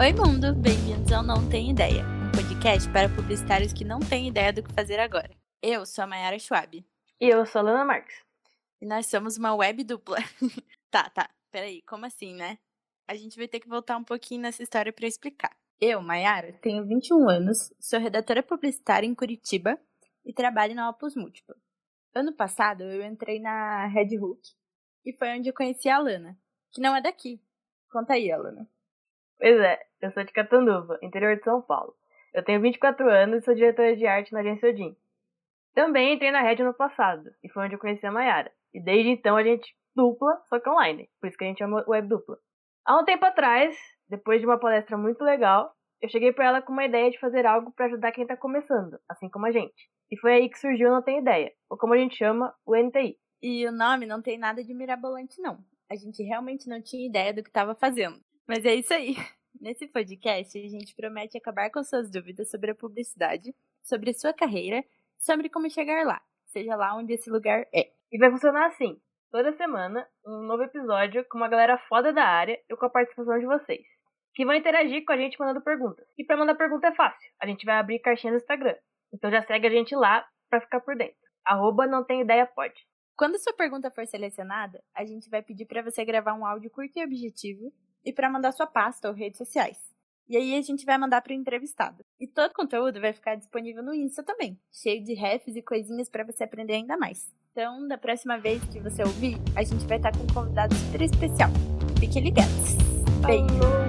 Oi, mundo! Bem-vindos ao Não Tem Ideia, um podcast para publicitários que não têm ideia do que fazer agora. Eu sou a Mayara Schwab. E eu sou a Lana Marques. E nós somos uma web dupla. tá, tá, peraí, como assim, né? A gente vai ter que voltar um pouquinho nessa história para explicar. Eu, Mayara, tenho 21 anos, sou redatora publicitária em Curitiba e trabalho na Opus Múltipla. Ano passado eu entrei na Red Hook e foi onde eu conheci a Alana, que não é daqui. Conta aí, Alana. Pois é, eu sou de Catanduva, interior de São Paulo. Eu tenho 24 anos e sou diretora de arte na agência Odin. Também entrei na Red no passado, e foi onde eu conheci a Mayara. E desde então a gente dupla, só que online. Por isso que a gente chama web dupla. Há um tempo atrás, depois de uma palestra muito legal, eu cheguei para ela com uma ideia de fazer algo para ajudar quem tá começando, assim como a gente. E foi aí que surgiu Não Tem Ideia, ou como a gente chama, o NTI. E o nome não tem nada de mirabolante, não. A gente realmente não tinha ideia do que estava fazendo. Mas é isso aí. Nesse podcast, a gente promete acabar com suas dúvidas sobre a publicidade, sobre a sua carreira, sobre como chegar lá, seja lá onde esse lugar é. E vai funcionar assim: toda semana, um novo episódio com uma galera foda da área e com a participação de vocês, que vão interagir com a gente mandando perguntas. E para mandar pergunta é fácil: a gente vai abrir caixinha no Instagram. Então já segue a gente lá para ficar por dentro. Arroba não tem ideia pode. Quando sua pergunta for selecionada, a gente vai pedir para você gravar um áudio curto e objetivo e para mandar sua pasta ou redes sociais. E aí a gente vai mandar para o entrevistado. E todo o conteúdo vai ficar disponível no Insta também, cheio de refs e coisinhas para você aprender ainda mais. Então, da próxima vez que você ouvir, a gente vai estar com um convidado super especial. Fiquem ligados. Beijo!